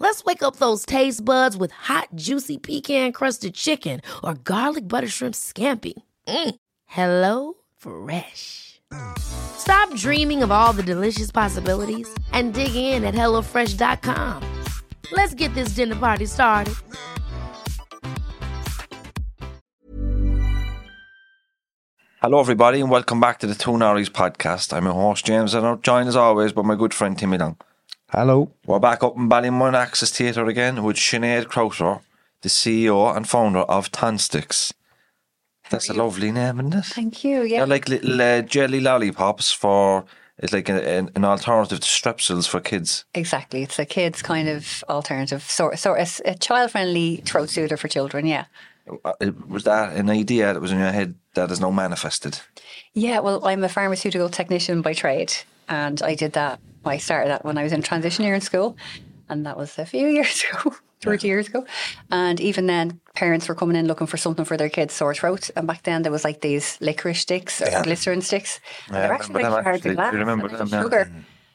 Let's wake up those taste buds with hot, juicy pecan crusted chicken or garlic butter shrimp scampi. Mm. Hello Fresh. Stop dreaming of all the delicious possibilities and dig in at HelloFresh.com. Let's get this dinner party started. Hello, everybody, and welcome back to the Two Norries podcast. I'm your host, James, and I'm joined as always by my good friend Timmy Long. Hello. We're back up in Ballymun Access Theatre again with Sinead Crowther, the CEO and founder of Tonsticks. That's a lovely name, isn't it? Thank you. Yeah. They're like little uh, jelly lollipops for, it's like an, an alternative to strepsils for kids. Exactly. It's a kid's kind of alternative, sort, sort of a child friendly throat soother for children. Yeah. Uh, Was that an idea that was in your head that is now manifested? Yeah. Well, I'm a pharmaceutical technician by trade, and I did that. I started that when I was in transition year in school, and that was a few years ago. 30 years ago. And even then, parents were coming in looking for something for their kids' sore throat. And back then, there was like these licorice sticks or Yeah. glycerin sticks. And Yeah, they're actually like hard to glass. You remember and them, there's yeah. Sugar.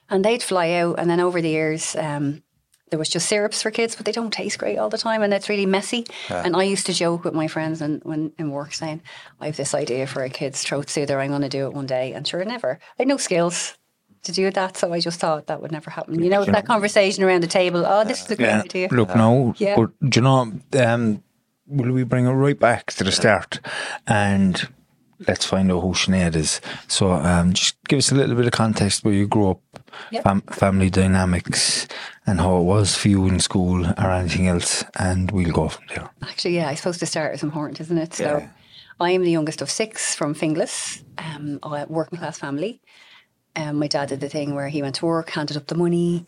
And they'd fly out. And then over the years, um, there was just syrups for kids, but they don't taste great all the time, and it's really messy. And I used to joke with my friends and when in work saying, "I have this idea for a kid's throat soother. I'm going to do it one day." And sure, never. I had no skills to do that, so I just thought that would never happen. You know, that conversation around the table. Oh, this is a great Yeah. idea. Look, no, Yeah. but do you know, um, will we bring it right back to the start and let's find out who Sinead is. So, um, just give us a little bit of context where you grew up, Yep. fam- family dynamics, and how it was for you in school or anything else, and we'll go from there. Actually, yeah, I suppose to start is important, isn't it? So, I am the youngest of six from Finglas, um, a working class family. Um, my dad did the thing where he went to work, handed up the money.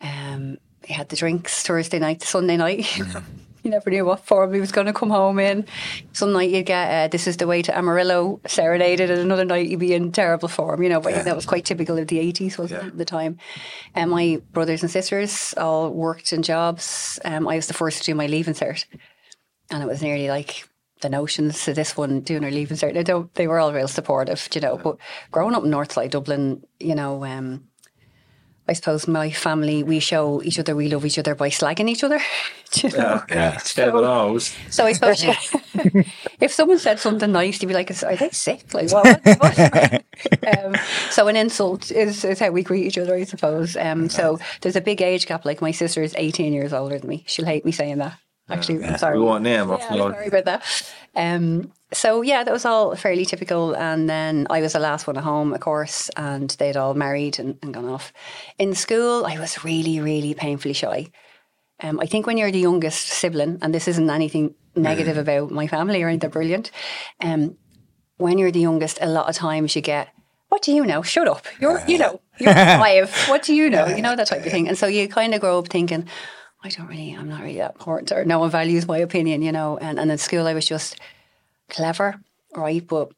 Um, he had the drinks Thursday night to Sunday night. you never knew what form he was going to come home in. Some night you'd get uh, "This Is the Way to Amarillo" serenaded, and another night you'd be in terrible form. You know, but think that was quite typical of the eighties, wasn't it, at the time? And my brothers and sisters all worked in jobs. Um, I was the first to do my leaving cert, and it was nearly like the notions to this one doing or leaving cert. They don't. They were all real supportive, you know. But growing up in Northside Dublin, you know. Um, I suppose my family, we show each other we love each other by slagging each other. do you know? Yeah, so, So I suppose if someone said something nice, you'd be like, "Are they sick? Like what?" what, what? um, so an insult is, is how we greet each other, I suppose. Um, so there's a big age gap. Like my sister is 18 years older than me. She'll hate me saying that. Actually, I'm sorry. We won't name. Yeah, I'm sorry about that. Um, so yeah, that was all fairly typical. And then I was the last one at home, of course, and they'd all married and, and gone off. In school, I was really, really painfully shy. Um, I think when you're the youngest sibling, and this isn't anything negative about my family or anything, they're brilliant. Um, when you're the youngest, a lot of times you get, "What do you know? Shut up! You're, you know, you're five. What do you know? You know that type of thing." And so you kind of grow up thinking, "I don't really, I'm not really that important," or no one values my opinion, you know. And and in school, I was just clever, right? But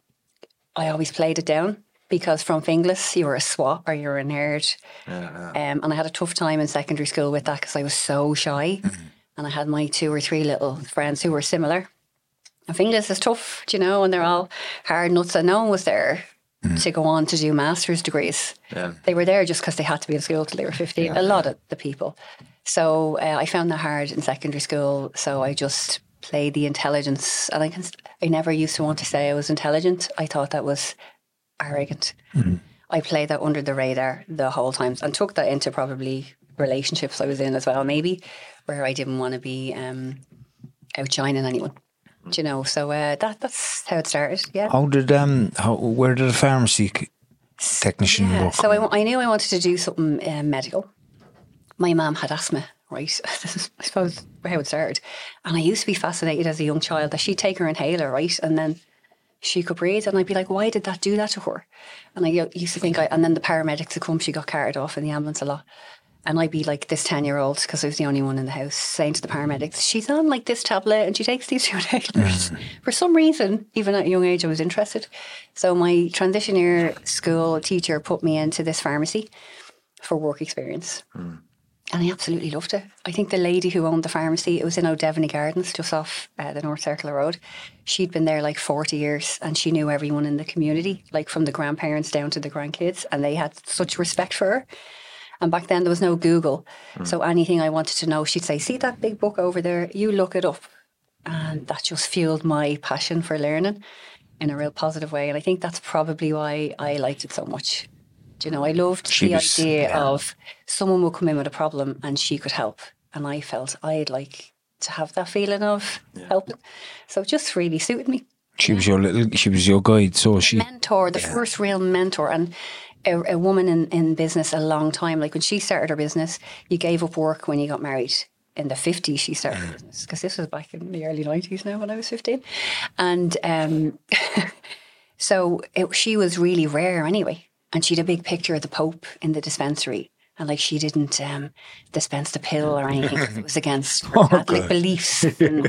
I always played it down because from Finglas, you were a swap or you were a nerd. Um, and I had a tough time in secondary school with that because I was so shy. And I had my two or three little friends who were similar. And Finglas is tough, do you know, and they're all hard nuts. And no one was there to go on to do master's degrees. Yeah. They were there just because they had to be in school till they were 15. A lot of the people. So uh, I found that hard in secondary school. So I just played the intelligence. And I, can, I never used to want to say I was intelligent. I thought that was arrogant. I played that under the radar the whole time and took that into probably relationships I was in as well, maybe, where I didn't want to be um, outshining anyone. Do you know? So uh, that that's how it started. Yeah. How did um, how where did a pharmacy technician Yeah, work? so I, I knew I wanted to do something uh, medical. My mum had asthma, right? this is, I suppose, how it started. And I used to be fascinated as a young child that she'd take her inhaler, right? And then she could breathe. And I'd be like, why did that do that to her? And I used to think, I, and then the paramedics would come, she got carried off in the ambulance a lot. And I'd be like this 10 year old, because I was the only one in the house, saying to the paramedics, she's on like this tablet and she takes these two inhalers. Mm. For some reason, even at a young age, I was interested. So my transition year school teacher put me into this pharmacy for work experience. Mm. And I absolutely loved it. I think the lady who owned the pharmacy, it was in O'Devaney Gardens, just off uh, the North Circular Road. She'd been there like 40 years and she knew everyone in the community, like from the grandparents down to the grandkids. And they had such respect for her. And back then there was no Google. So anything I wanted to know, she'd say, See that big book over there? You look it up. And that just fueled my passion for learning in a real positive way. And I think that's probably why I liked it so much. Do you know, I loved She the was- idea yeah. of someone would come in with a problem and she could help. And I felt I'd like to have that feeling of helping. So it just really suited me. She was your little. She was your guide. So she. Mentor, the first real mentor. And a, a woman in, in business a long time, like when she started her business, you gave up work when you got married. In the 50s, she started her business because this was back in the early 90s now when I was 15. And um, so it, she was really rare anyway. And she had a big picture of the Pope in the dispensary. And like she didn't um, dispense the pill or anything; it was against her Catholic beliefs. And,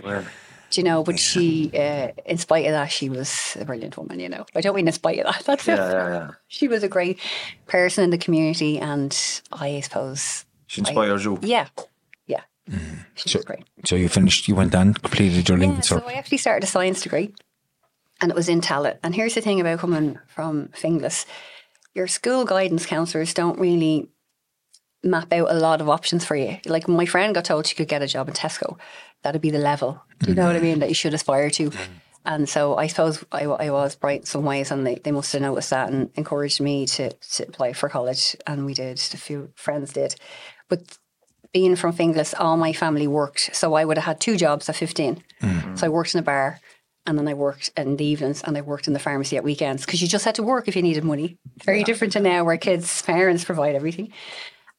do you know, but she, uh, in spite of that, she was a brilliant woman, you know. I don't mean in spite of that. That's it. Yeah, yeah, yeah. She was a great person in the community. And I suppose, She inspires you. yeah, yeah. She So, was great. so you finished. You went on, completed your Yeah, Lincoln so I actually started a science degree and it was in Tallaght. And here's the thing about coming from Finglas your school guidance counsellors don't really map out a lot of options for you. Like my friend got told she could get a job in Tesco. That'd be the level. Do you know what I mm. mean? That you should aspire to. Mm. And so I suppose I, I was bright in some ways, and they, they must have noticed that and encouraged me to, to apply for college. And we did, a few friends did. But being from Finglas, all my family worked. So I would have had two jobs at 15. Mm. So I worked in a bar and then I worked in the evenings and I worked in the pharmacy at weekends because you just had to work if you needed money. Very different to now where kids' parents provide everything.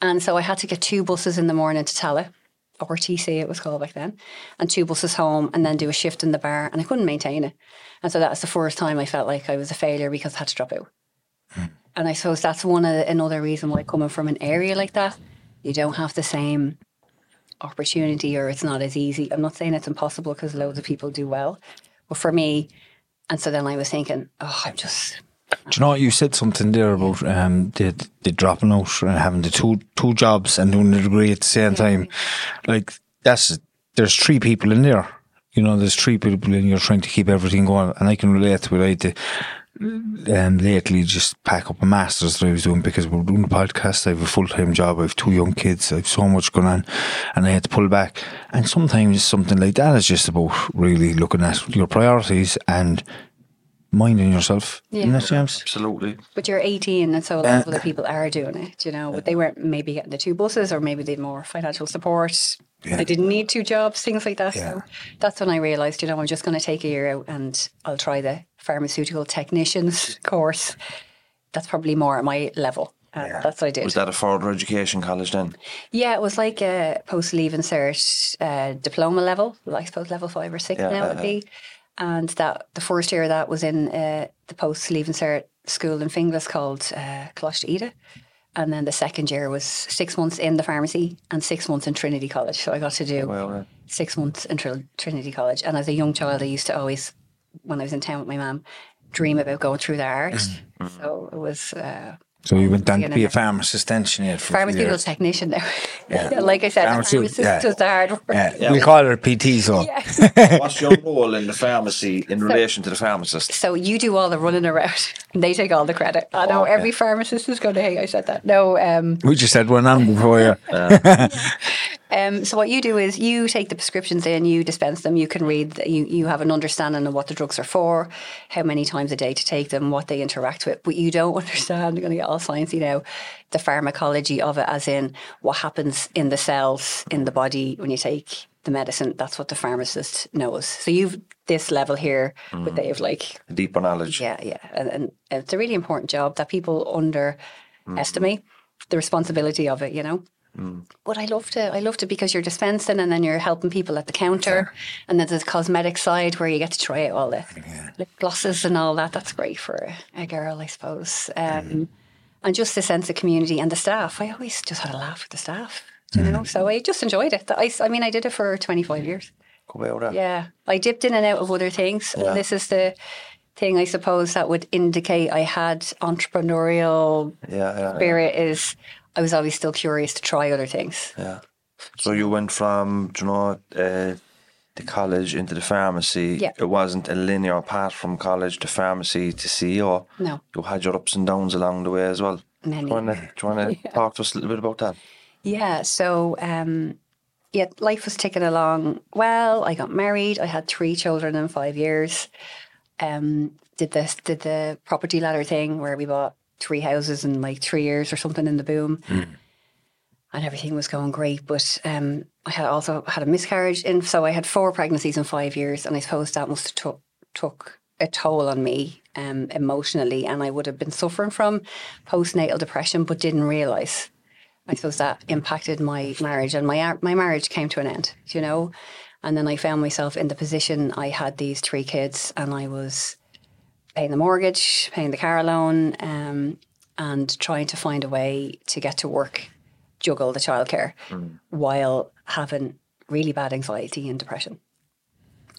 And so I had to get two buses in the morning to Tallaght, or TC it was called back then, and two buses home and then do a shift in the bar. And I couldn't maintain it. And so that was the first time I felt like I was a failure because I had to drop out. Hmm. And I suppose that's one of the, another reason why coming from an area like that, you don't have the same opportunity or it's not as easy. I'm not saying it's impossible because loads of people do well. But for me, and so then I was thinking, oh, I'm just Do you know what you said something there about um the the dropping out and having the two two jobs and doing the degree at the same time? Like that's there's three people in there. You know, there's three people and you're trying to keep everything going. And I can relate to it. I had to um, lately just pack up a master's that I was doing because we're doing a podcast. I have a full time job. I have two young kids. I have so much going on, and I had to pull back. And sometimes something like that is just about really looking at your priorities and minding yourself. Yeah. Isn't that, James? Absolutely. But you're 18, and so a lot of other people are doing it, you know. But they weren't maybe getting the two buses, or maybe they had more financial support. They didn't need two jobs, things like that. Yeah. So that's when I realised, you know, I'm just going to take a year out and I'll try the pharmaceutical technicians course. That's probably more at my level. And that's what I did. Was that a further education college then? Yeah, it was like a post leaving cert uh, diploma level, I suppose level five or six Yeah, now uh, would be. And that the first year of that was in uh, the post leaving cert school in Finglas called uh, Coláiste Íde. And then the second year was six months in the pharmacy and six months in Trinity College. So I got to do Well, six months in Tr- Trinity College. And as a young child, I used to always, when I was in town with my mum, dream about going through the art. Mm-hmm. So it was uh, So you went down to be a there. pharmacist engineer for a few pharmaceutical years. technician now. like I said, the Pharmaceut- pharmacist yeah. does the hard work. Yeah, we call her PT. So what's your role in the pharmacy in relation to the pharmacist? So you do all the running around. and They take all the credit. I know every pharmacist is going to hate I said that. No, um, we just had one on before you. Um, so what you do is you take the prescriptions in, you dispense them, you can read, you, you have an understanding of what the drugs are for, how many times a day to take them, what they interact with, but you don't understand, I'm going to get all sciencey now, the pharmacology of it, as in what happens in the cells in the body when you take the medicine. That's what the pharmacist knows. So you've this level here, but they have like Deeper knowledge. Yeah, yeah. And, and it's a really important job that people underestimate the responsibility of it, you know. Mm. But I loved it. I loved it because you're dispensing and then you're helping people at the counter. And then there's the cosmetic side where you get to try out all the lip glosses and all that. That's great for a, girl, I suppose. Um, mm. and just the sense of community and the staff. I always just had a laugh with the staff, you know. Mm. So I just enjoyed it. I, I mean, I did it for 25 years. Go about that. Yeah, I dipped in and out of other things. Yeah. And this is the thing I suppose that would indicate I had entrepreneurial Yeah, yeah, yeah. spirit. Is I was always still curious to try other things. Yeah. So you went from, do you know, uh, the college into the pharmacy. Yeah. It wasn't a linear path from college to pharmacy to CEO. No. You had your ups and downs along the way as well. Many. Do you want to, you want to talk to us a little bit about that? Yeah. So, um, yeah, life was ticking along well. I got married. I had three children in five years. Um, did this did the property ladder thing where we bought three houses in like three years or something in the boom, and everything was going great. But um, I had also had a miscarriage, And so I had four pregnancies in five years, and I suppose that must have took took a toll on me um, emotionally, and I would have been suffering from postnatal depression, but didn't realise. I suppose that impacted my marriage, and my my marriage came to an end. You know, and then I found myself in the position I had these three kids, and I was paying the mortgage, paying the car loan, um, and trying to find a way to get to work, juggle the childcare, while having really bad anxiety and depression.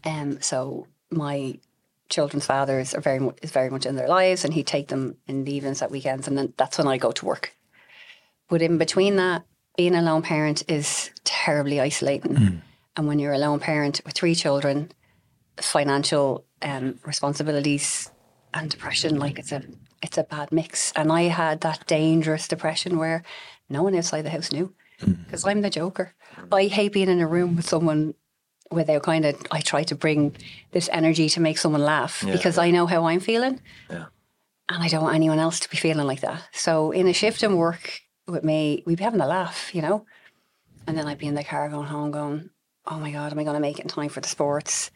Um, so my children's fathers are very is very much in their lives, and he'd take them in the evenings at weekends, and then that's when I go to work. But in between that, being a lone parent is terribly isolating. And when you're a lone parent with three children, financial um, responsibilities and depression, like it's a it's a bad mix. And I had that dangerous depression where no one outside the house knew mm. because I'm the joker. I hate being in a room with someone without kind of. I try to bring this energy to make someone laugh because I know how I'm feeling. Yeah. And I don't want anyone else to be feeling like that. So in a shift in work with me, we'd be having a laugh, you know? And then I'd be in the car going home going, oh my God, am I going to make it in time for the sports?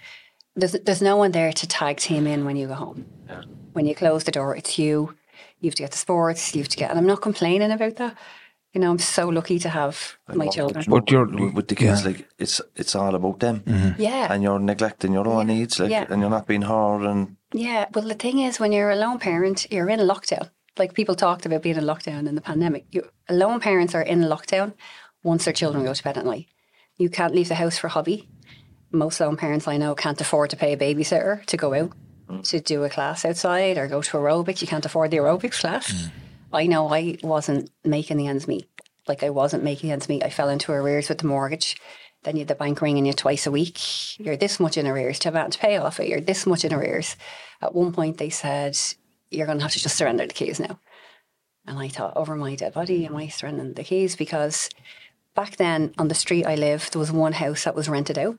There's, there's no one there to tag team in when you go home. Yeah. When you close the door, it's you. You have to get the sports, you have to get, and I'm not complaining about that. You know, I'm so lucky to have my children. But you're- with, with the kids, like it's it's all about them, mm-hmm. Yeah. and you're neglecting your own needs, like, Yeah. and you're not being hard. And Yeah, well, the thing is, when you're a lone parent, you're in lockdown. Like people talked about being in lockdown in the pandemic. You, lone parents are in lockdown once their children go to bed at night. You can't leave the house for hobby. Most lone parents I know can't afford to pay a babysitter to go out mm. to do a class outside or go to aerobics. You can't afford the aerobics class. Mm. I know I wasn't making the ends meet. Like I wasn't making ends meet. I fell into arrears with the mortgage. Then you had the bank ringing you twice a week. You're this much in arrears to have to pay off it. You're this much in arrears. At one point, they said, You're going to have to just surrender the keys now. And I thought, Over my dead body, am I surrendering the keys? Because back then, on the street I lived, there was one house that was rented out.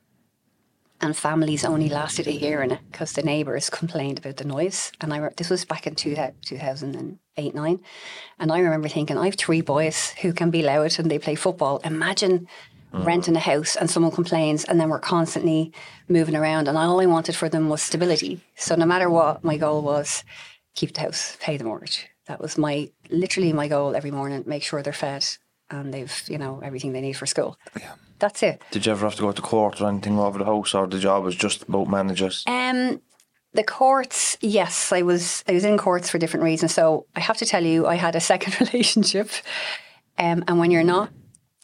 And families only lasted a year in it because the neighbours complained about the noise. And I re- this was back in two, 2008 9. And I remember thinking, I have three boys who can be loud and they play football. Imagine mm. renting a house and someone complains and then we're constantly moving around. And all I wanted for them was stability. So no matter what, my goal was keep the house, pay the mortgage. That was my literally my goal every morning. Make sure they're fed and they've you know everything they need for school. That's it. did you ever have to go to court or anything over the house, or the job was just about managers? Um, the courts, yes, I was I was in courts for different reasons. So I have to tell you, I had a second relationship, um, and when you're not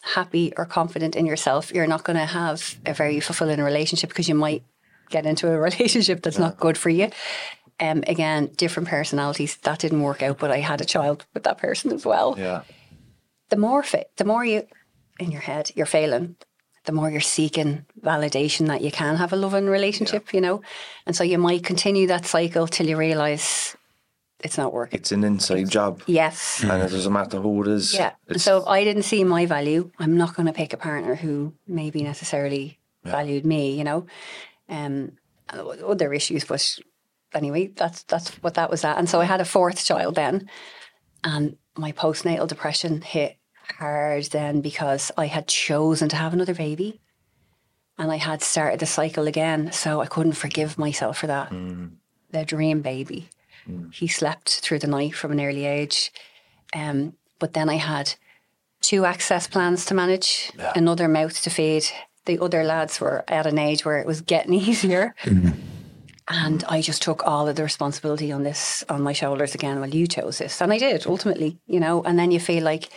happy or confident in yourself, you're not going to have a very fulfilling relationship because you might get into a relationship that's not good for you. Um, again, different personalities. That didn't work out, but I had a child with that person as well Yeah. the more fit, the more you in your head you're failing. The more you're seeking validation that you can have a loving relationship you know? And so you might continue that cycle till you realize it's not working. It's an inside job, yes. And it doesn't matter who it is. yeah. So if i didn't see my value i'm not going to pick a partner who maybe necessarily valued me you know? Um other issues but anyway that's that's what that was at. And so i had a fourth child then and my postnatal depression hit hard then because I had chosen to have another baby and I had started the cycle again. So I couldn't forgive myself for that. Mm. The dream baby. Mm. He slept through the night from an early age. Um, but then I had two access plans to manage, another mouth to feed. The other lads were at an age where it was getting easier. Mm. And I just took all of the responsibility on this on my shoulders again. Well, you chose this, and I did ultimately, you know. And then you feel like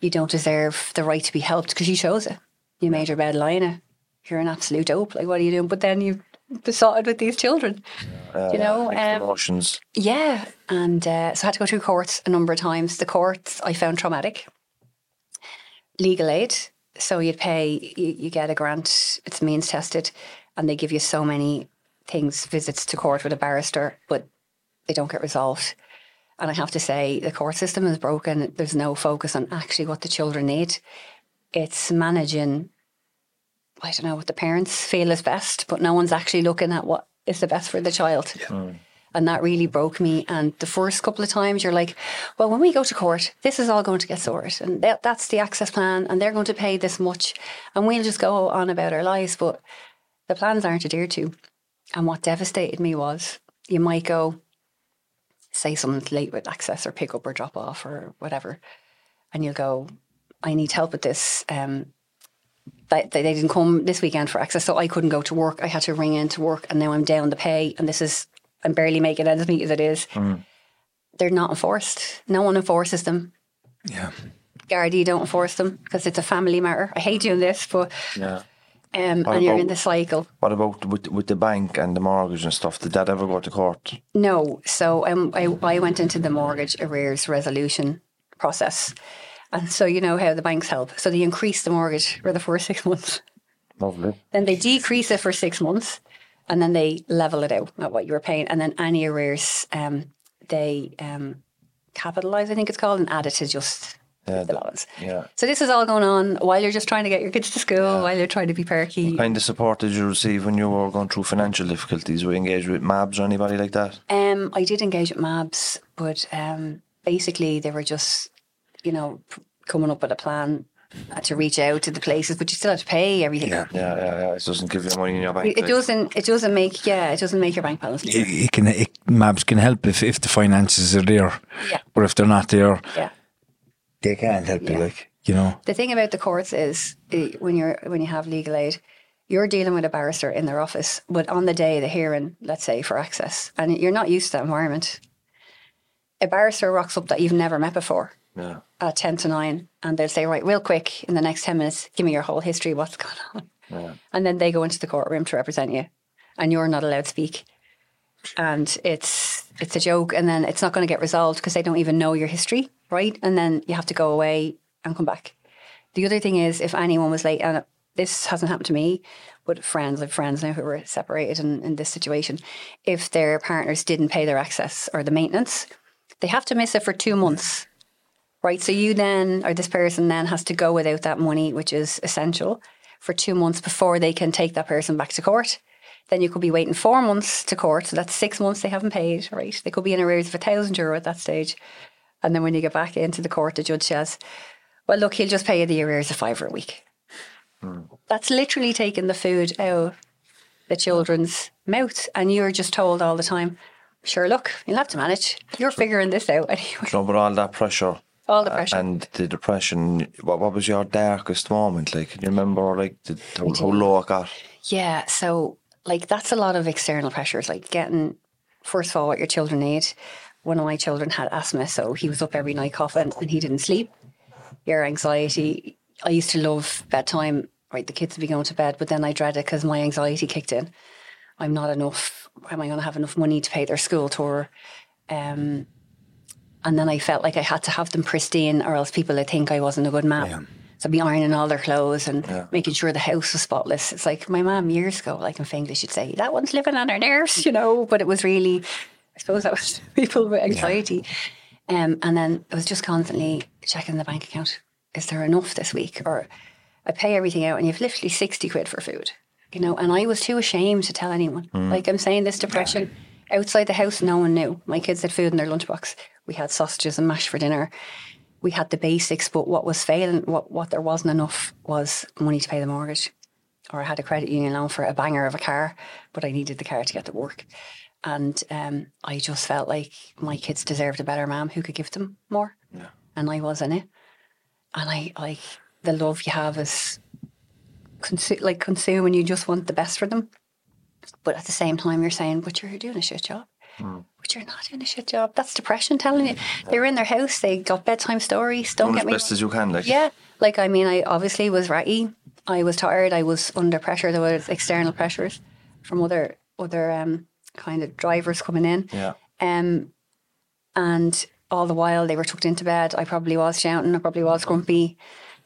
you don't deserve the right to be helped because you chose it. You made your bed, lying it. You're an absolute dope. Like, what are you doing? But then you besotted with these children. you know, um, emotions. yeah, and uh, so I had to go through courts a number of times. The courts I found traumatic. Legal aid, so you'd pay, you, you get a grant. It's means tested, and they give you so many things, visits to court with a barrister, but they don't get resolved. And I have to say, the court system is broken. There's no focus on actually what the children need. It's managing, I don't know, what the parents feel is best, but no one's actually looking at what is the best for the child. Mm. And that really broke me. And the first couple of times, you're like, well, when we go to court, this is all going to get sorted. And that, that's the access plan. And they're going to pay this much. And we'll just go on about our lives. But the plans aren't adhered to. And what devastated me was you might go, say someone's late with access or pick up or drop off or whatever. And you'll go, I need help with this. Um, they, didn't come this weekend for access, so I couldn't go to work. I had to ring in to work, and now I'm down the pay, and this is I'm barely making ends meet as it is. They're not enforced. No one enforces them. Yeah. Gardaí don't enforce them because it's a family matter. I hate doing this, but Yeah. Um, and you're in the cycle. What about with, with the bank and the mortgage and stuff? Did that ever go to court? No. So um, I, I went into the mortgage arrears resolution process. And so you know how the banks help. So they increase the mortgage for the first six months. Lovely. Then they decrease it for six months and then they level it out at what you were paying. And then any arrears, um, they um, capitalise, I think it's called, and add it to just Yeah, the the- yeah. So this is all going on while you're just trying to get your kids to school, while you're trying to be perky. What kind of support did you receive when you were going through financial difficulties? Were you engaged with MABS or anybody like that? Um, I did engage with MABS, but um, basically they were just, you know, p- coming up with a plan uh, to reach out to the places, but you still have to pay everything. Yeah. Yeah, yeah, yeah. It doesn't give you money in your bank. It like- doesn't. It doesn't make. Yeah, it doesn't make your bank balance. It, it can it, MABS can help if, if the finances are there. Yeah. But if they're not there, Yeah. They can't help Yeah. you. Like you know. The thing about the courts is uh, when you're when you have legal aid, you're dealing with a barrister in their office, but on the day of the hearing, let's say for access, and you're not used to that environment. A barrister rocks up that you've never met before Yeah. at ten to nine, and they'll say, "Right, real quick, in the next ten minutes, give me your whole history, what's going on," yeah. and then they go into the courtroom to represent you, and you're not allowed to speak, and it's it's a joke, and then it's not going to get resolved because they don't even know your history, right? And then you have to go away and come back. The other thing is, if anyone was late, and this hasn't happened to me, but friends, I have friends now who were separated in, in this situation, if their partners didn't pay their access or the maintenance, they have to miss it for two months. Right. So you then, or this person then has to go without that money, which is essential, for two months before they can take that person back to court. Then you could be waiting four months to court. So that's six months they haven't paid, right? They could be in arrears of a thousand euro at that stage. And then when you get back into the court, the judge says, well, look, he'll just pay you the arrears of five a week. Hmm. That's literally taking the food out of the children's mouths. And you're just told all the time, sure, look, you'll have to manage. You're figuring this out anyway. But all that pressure All the pressure. and the depression. What, what was your darkest moment? Like, can you remember, like, the, how, how low it got? Yeah, so like that's a lot of external pressures, like getting first of all what your children need. One of my children had asthma, so he was up every night coughing and he didn't sleep. Your anxiety. I used to love bedtime. Right, the kids would be going to bed, but then I dread it because my anxiety kicked in. I'm not enough. Am I going to have enough money to pay their school tour? Um, and then I felt like I had to have them pristine, or else people would think I wasn't a good mom. So I'd be ironing all their clothes and making sure the house was spotless. It's like my mum years ago, like in English, she'd say, that one's living on her nerves, you know. But it was really, suppose that was people with anxiety. Um, and then I was just constantly checking the bank account. Is there enough this week? Or I pay everything out and you've literally 60 quid for food, you know. And I was too ashamed to tell anyone. Like I'm saying, this depression outside the house, no one knew. My kids had food in their lunchbox. We had sausages and mash for dinner we had the basics, but what was failing, what, what there wasn't enough was money to pay the mortgage. Or I had a credit union loan for a banger of a car, but I needed the car to get to work. And um, I just felt like my kids deserved a better mom who could give them more. Yeah. And I wasn't it. And I like the love you have is consu- like consume and you just want the best for them. But at the same time, you're saying, but you're doing a shit job. But you're not doing a shit job. That's depression telling you. They were in their house. They got bedtime stories. Don't Doing get as me best as you can, like. yeah, like I mean, I obviously was ratty. I was tired. I was under pressure. There was external pressures from other other um, kind of drivers coming in. Yeah. Um, and all the while they were tucked into bed. I probably was shouting. I probably was grumpy,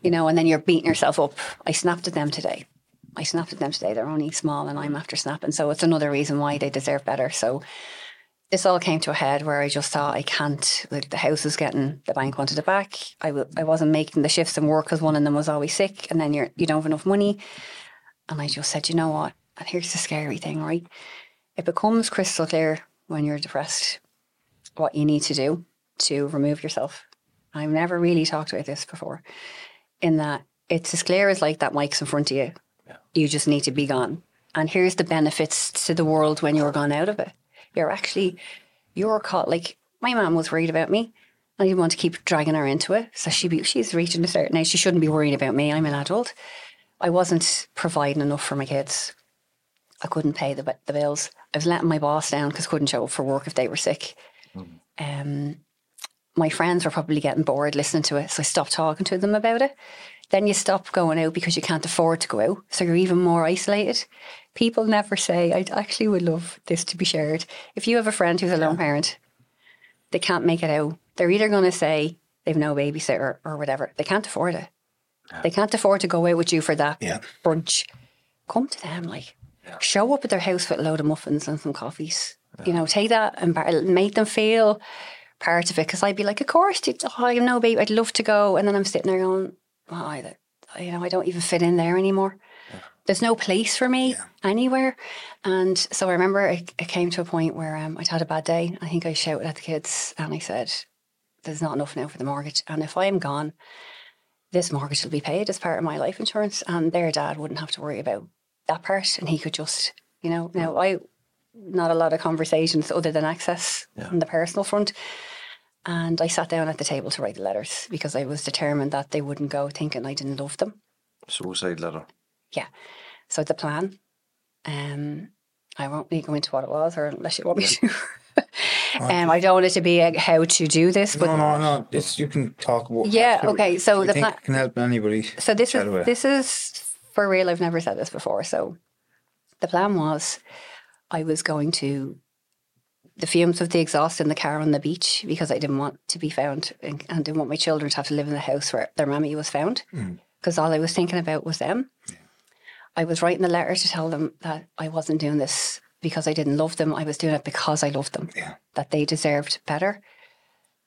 you know. And then you're beating yourself up. I snapped at them today. I snapped at them today. They're only small, and I'm after snapping. So it's another reason why they deserve better. So this all came to a head where I just thought I can't. Like the house was getting the bank wanted it back. I w- I wasn't making the shifts and work because one of them was always sick, and then you're you don't have enough money. And I just said, you know what? And here's the scary thing, right? It becomes crystal clear when you're depressed what you need to do to remove yourself. I've never really talked about this before. In that it's as clear as like that mic's in front of you. You just need to be gone. And here's the benefits to the world when you're gone out of it. You're actually you're caught like my mum was worried about me. I didn't want to keep dragging her into it. So she be, she's reaching a certain age. She shouldn't be worrying about me. I'm an adult. I wasn't providing enough for my kids. I couldn't pay the the bills. I was letting my boss down because I couldn't show up for work if they were sick. Um, my friends were probably getting bored listening to it, so I stopped talking to them about it. Then you stop going out because you can't afford to go out, so you're even more isolated. People never say, "I actually would love this to be shared." If you have a friend who's a lone parent, they can't make it out. They're either going to say they've no babysitter or whatever. They can't afford it. They can't afford to go out with you for that Yeah. brunch. Come to them, like show up at their house with a load of muffins and some coffees. You know, take that and bar- make them feel part of it. Because I'd be like, of course, dude, oh, I no baby. I'd love to go, and then I'm sitting there going, oh, I, you know, I don't even fit in there anymore. There's no place for me anywhere. And so I remember it, it came to a point where um, I'd had a bad day. I think I shouted at the kids and I said, there's not enough now for the mortgage. And if I am gone, this mortgage will be paid as part of my life insurance. And their dad wouldn't have to worry about that part. And he could just, you know, now I, not a lot of conversations other than access on the personal front. And I sat down at the table to write the letters because I was determined that they wouldn't go thinking I didn't love them. Suicide letter. Yeah. So the plan, um, I won't really go into what it was, or unless you want me to. um, I don't want it to be a how to do this, but No, no, no. It's, you can talk about. Yeah, okay, so the think pla- it can help anybody. so this is this is for real. I've never said this before. So the plan was, I was going to the fumes of the exhaust in the car on the beach because I didn't want to be found and, and didn't want my children to have to live in the house where their mammy was found mm. because all I was thinking about was them. I was writing a letter to tell them that I wasn't doing this because I didn't love them. I was doing it because I loved them. Yeah. That they deserved better.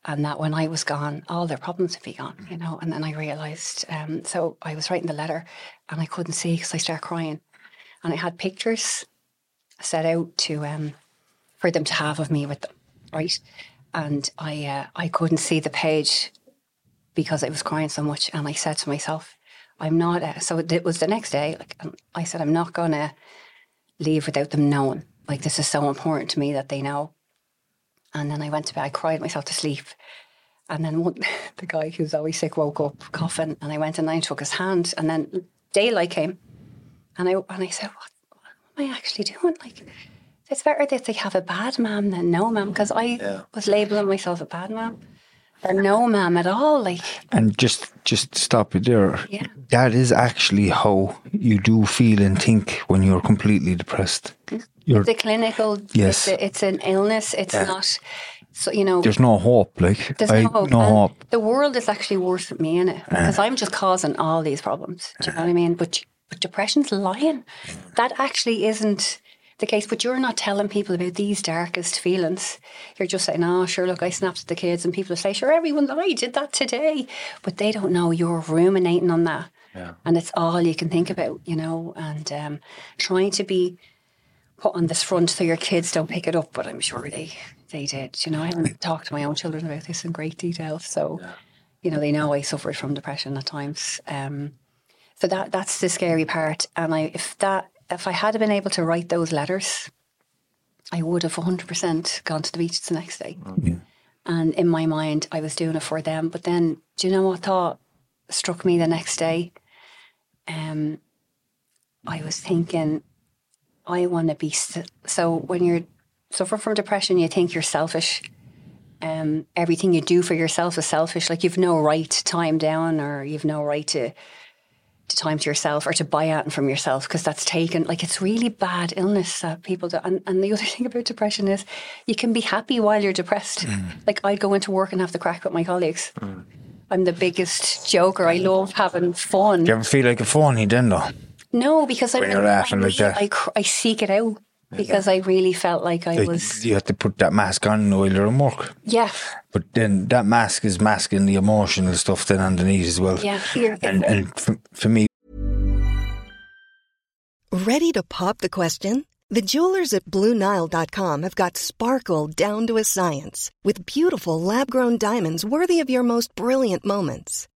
And that when I was gone, all their problems would be gone, you know. And then I realised, um, so I was writing the letter and I couldn't see because I started crying. And I had pictures set out to um, for them to have of me with them, right? And I uh, I couldn't see the page because I was crying so much. And I said to myself, I'm not. Uh, so it was the next day. Like um, I said, I'm not going to leave without them knowing. Like this is so important to me that they know. And then I went to bed. I cried myself to sleep. And then one, the guy who's always sick woke up coughing, and I went and I took his hand. And then daylight came, and I and I said, "What, what am I actually doing? Like, it's better that they have a bad mum than no mum, because I was labeling myself a bad mum or no mum at all. Like, And just just stop it there. Yeah. That is actually how you do feel and think when you're completely depressed. Mm. You're, the clinical, Yes. it's, a, it's an illness. It's not. So you know, there's no hope. Like There's I, no hope. no hope. The world is actually worse with me in it because I'm just causing all these problems. Do you know what I mean? But but depression's lying. That actually isn't the case. But you're not telling people about these darkest feelings. You're just saying, "Oh, sure, look, I snapped at the kids," and people say, "Sure, everyone, I did that today," but they don't know you're ruminating on that, yeah. and it's all you can think about, you know, and um, trying to be put on this front so your kids don't pick it up, but I'm sure they they did. You know, I haven't talked to my own children about this in great detail, so you know they know I suffered from depression at times. Um, so that that's the scary part, and I if that if I had been able to write those letters, I would have 100 percent gone to the beach the next day. And in my mind, I was doing it for them. But then, do you know what thought struck me the next day? Um, I was thinking, I want to be. So when you're suffer from depression, you think you're selfish. Um, everything you do for yourself is selfish. Like you've no right to time down, or you've no right to to time to yourself or to buy out from yourself because that's taken like it's really bad illness that people do. And, and the other thing about depression is you can be happy while you're depressed. Like I'd go into work and have the crack with my colleagues. I'm the biggest joker. I love having fun. You ever feel like a phony then though? No, because I, you're I, laughing like really- that. I, I seek it out because I really felt like I Like was. you have to put that mask on while you're in work. Yeah, But then that mask is masking the emotional stuff then underneath as well. yeah. You're- And and for, for me, Ready to pop the question? The jewelers at BlueNile.com have got sparkle down to a science with beautiful lab grown diamonds worthy of your most brilliant moments.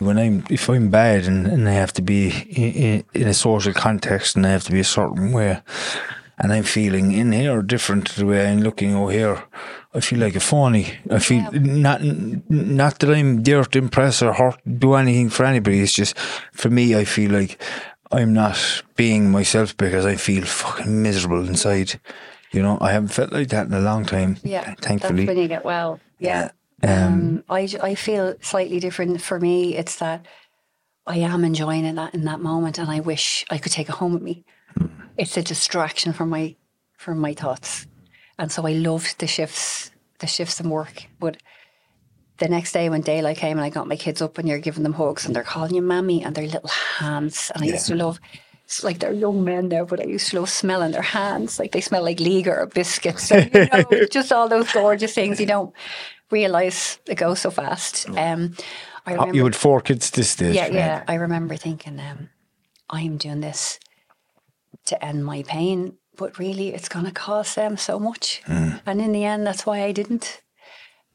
When I'm if I'm bad and, and I have to be in, in, in a social context and I have to be a certain way, and I'm feeling in here different to the way I'm looking over here, I feel like a phony. I feel not not that I'm there to impress or hurt, do anything for anybody. It's just for me, I feel like I'm not being myself because I feel fucking miserable inside. You know, I haven't felt like that in a long time. Yeah, thankfully. that's when you get well. Yeah. Um, Um, I, I feel slightly different. For me, it's that I am enjoying it that in that moment, and I wish I could take it home with me. It's a distraction from my from my thoughts, and so I loved the shifts, the shifts in work. But the next day when daylight came and I got my kids up and you're giving them hugs and they're calling you mammy and their little hands, and I used to love. It's like they're young men now, but I used to love smelling their hands. Like they smell like Liga or biscuits. So, you know, just all those gorgeous things you don't realize it goes so fast. Um, I remember, Oh, you had four kids this stage. yeah, right? yeah. I remember thinking, um, I'm doing this to end my pain, but really it's going to cost them so much. And in the end, that's why I didn't.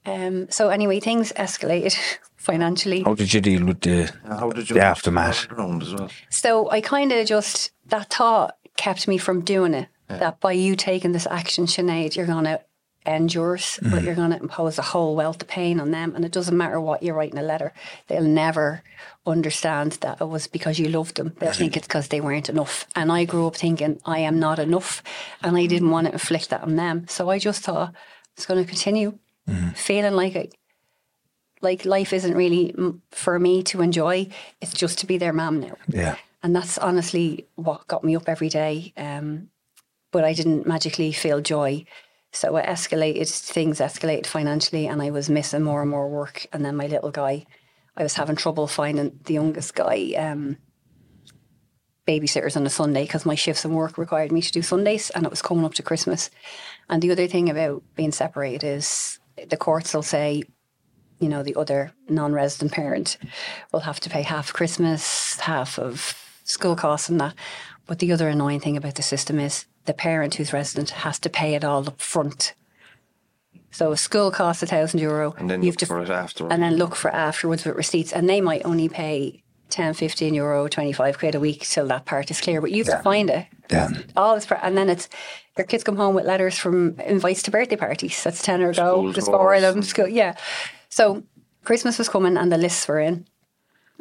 Um, so anyway, things escalated financially. How did you deal with the How did you the aftermath? as well? So I kind of just that thought kept me from doing it. That by you taking this action, Sinead, you're going to end yours, but you're going to impose a whole wealth of pain on them. And it doesn't matter what you write in a letter; they'll never understand that it was because you loved them. They'll think it's because they weren't enough. And I grew up thinking I am not enough, and I didn't want to inflict that on them. So I just thought it's going to continue feeling like I, like life isn't really for me to enjoy. It's just to be their mom now. Yeah. And that's honestly what got me up every day. Um, but I didn't magically feel joy. So it escalated, things escalated financially, and I was missing more and more work. And then my little guy, I was having trouble finding the youngest guy um, babysitters on a Sunday because my shifts and work required me to do Sundays, and it was coming up to Christmas. And the other thing about being separated is the courts will say, you know, the other non resident parent will have to pay half Christmas, half of school costs and that. But the other annoying thing about the system is the parent who's resident has to pay it all up front. So a school costs a thousand euro. And then you have to look for it afterwards. And then look for afterwards with receipts. And they might only pay 10, 15 euro, 25 quid a week till that part is clear. But you have to find it. Yeah. All this, and then it's your kids come home with letters from invites to birthday parties. That's ten or go. There's four of them. School, yeah. So Christmas was coming and the lists were in,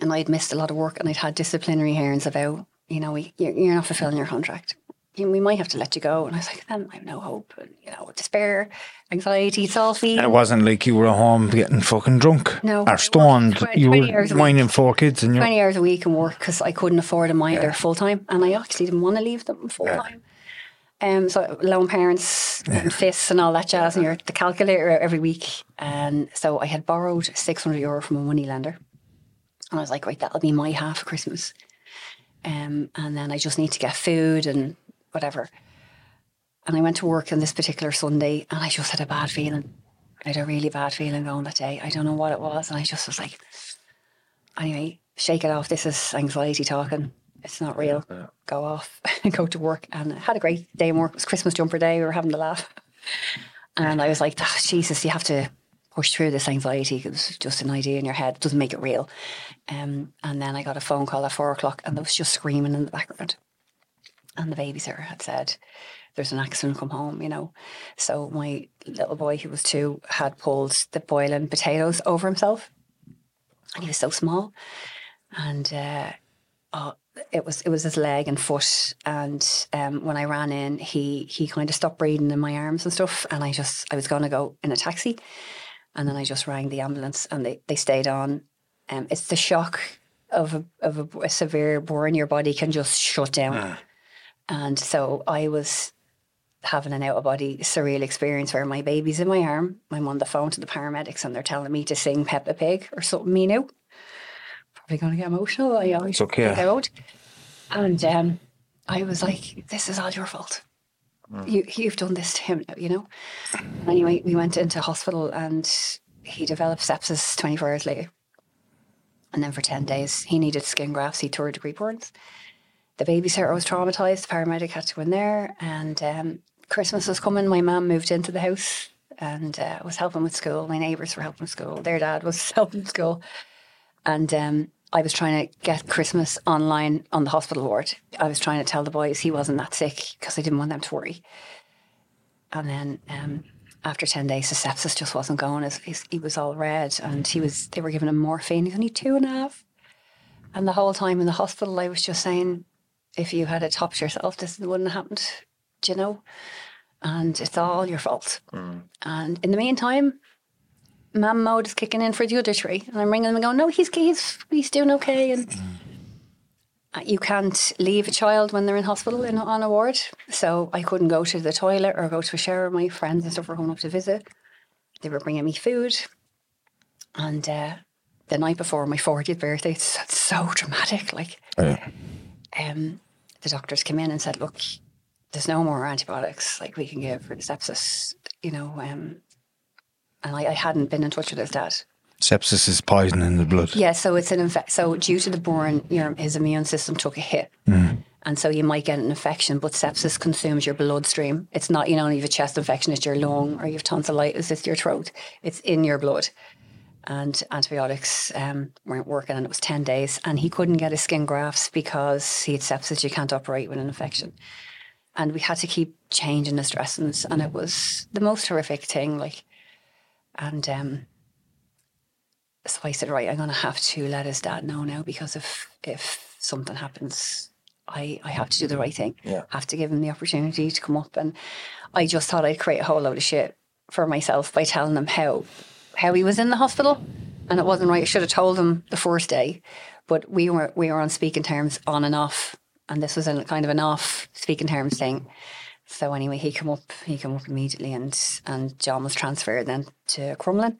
and I'd missed a lot of work and I'd had disciplinary hearings about, you know, you're not fulfilling your contract. We might have to let you go. And I was like, then I have no hope. And, you know, despair, anxiety, feeding. And it wasn't like you were at home getting fucking drunk No, or stoned. You were minding four kids and you're 20 hours a week and work because I couldn't afford a mind there full time. And I actually didn't want to leave them full time. Um, so lone parents and fists and all that jazz, and you're the calculator every week. And so I had borrowed 600 euro from a money lender. And I was like, right, that'll be my half of Christmas. Um, and then I just need to get food and whatever. And I went to work on this particular Sunday and I just had a bad feeling. I had a really bad feeling going that day. I don't know what it was. And I just was like, anyway, shake it off. This is anxiety talking. It's not real. Go off and go to work. And I had a great day in work. It was Christmas jumper day. We were having a laugh. And I was like, "Ah, Jesus, you have to push through this anxiety. It was just an idea in your head. It doesn't make it real. Um, and then I got a phone call at four o'clock and there was just screaming in the background. And the babysitter had said, there's an accident, come home, you know. So my little boy, who was two, had pulled the boiling potatoes over himself. And he was so small. And uh, oh, it was it was his leg and foot. And um, when I ran in, he he kind of stopped breathing in my arms and stuff. And I just I was going to go in a taxi, and then I just rang the ambulance, and they they stayed on. Um, it's the shock of a of a, a severe burn. Your body can just shut down. And so I was having an out of body surreal experience where my baby's in my arm. I'm on the phone to the paramedics and they're telling me to sing Peppa Pig or something, me now. Probably going to get emotional. I always It's okay. think I won't. And um, I was like, this is all your fault. You, you've done this to him now, you know? Anyway, we went into hospital and he developed sepsis 24 hours later. And then for 10 days, he needed skin grafts. He tore degree burns the babysitter was traumatized. The paramedic had to go in there, and um, Christmas was coming. My mum moved into the house and uh, was helping with school. My neighbours were helping with school. Their dad was helping with school, and um, I was trying to get Christmas online on the hospital ward. I was trying to tell the boys he wasn't that sick because I didn't want them to worry. And then um, after ten days, the sepsis just wasn't going. His, his, he was all red, and he was. They were giving him morphine. He's only two and a half. And the whole time in the hospital, I was just saying, if you had it topped yourself, this wouldn't have happened, do you know? And it's all your fault. And in the meantime, Mam mode is kicking in for the other three. And I'm ringing them and going, no, he's, he's, he's doing okay. And uh, you can't leave a child when they're in hospital in, on a ward. So I couldn't go to the toilet or go to a shower. My friends and stuff were coming up to visit. They were bringing me food. And uh, the night before my 40th birthday, it's, it's so dramatic. Like, um, the doctors came in and said, "Look, there's no more antibiotics like we can give for the sepsis." You know, um, and I, I hadn't been in touch with his dad. sepsis is poison in the blood. Yeah, so it's an infect. So due to the burn, your his immune system took a hit, and so you might get an infection. But sepsis consumes your bloodstream. It's not you know you have a chest infection, it's your lung, or you have tonsillitis, it's your throat. It's in your blood. And antibiotics um, weren't working, and it was ten days. And he couldn't get his skin grafts because he had sepsis. You can't operate with an infection. And we had to keep changing his dressings, and it was the most horrific thing. Like, and um, so I said, right, I'm going to have to let his dad know now because if if something happens, I I have to do the right thing. Yeah. have to give him the opportunity to come up. And I just thought I'd create a whole load of shit for myself by telling him how how he was in the hospital, and it wasn't right. I should have told him the first day, but we were we were on speaking terms on and off, and this was a kind of an off speaking terms thing. So anyway, he came up. He came up immediately, and and John was transferred then to Crumlin.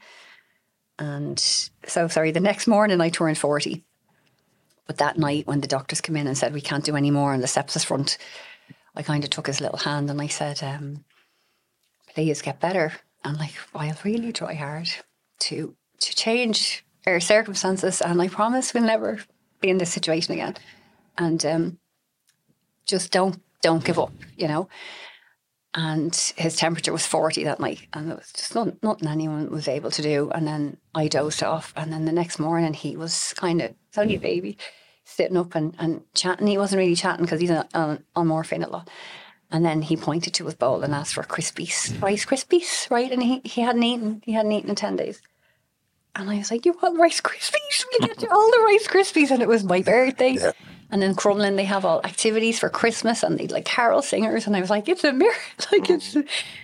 And so, sorry, the next morning I turned 40. But that night, when the doctors came in and said, we can't do any more on the sepsis front, I kind of took his little hand and I said, um, please get better. And like, I'll really try hard to to change our circumstances. And I promise we'll never be in this situation again. And um, just don't don't give up, you know. And his temperature was 40 that night, and it was just not, nothing anyone was able to do. And then I dozed off, and then the next morning he was kind of, it's only a baby, sitting up and, and chatting. He wasn't really chatting because he's on, on, on morphine a lot. And then he pointed to his bowl and asked for Krispies, Rice Krispies, right? And he, he hadn't eaten, he hadn't eaten in 10 days. And I was like, you want Rice Krispies? We'll get you all the Rice Krispies. And it was my birthday. And in Crumlin, they have all activities for Christmas and they like carol singers. And I was like, it's a miracle. Like, it's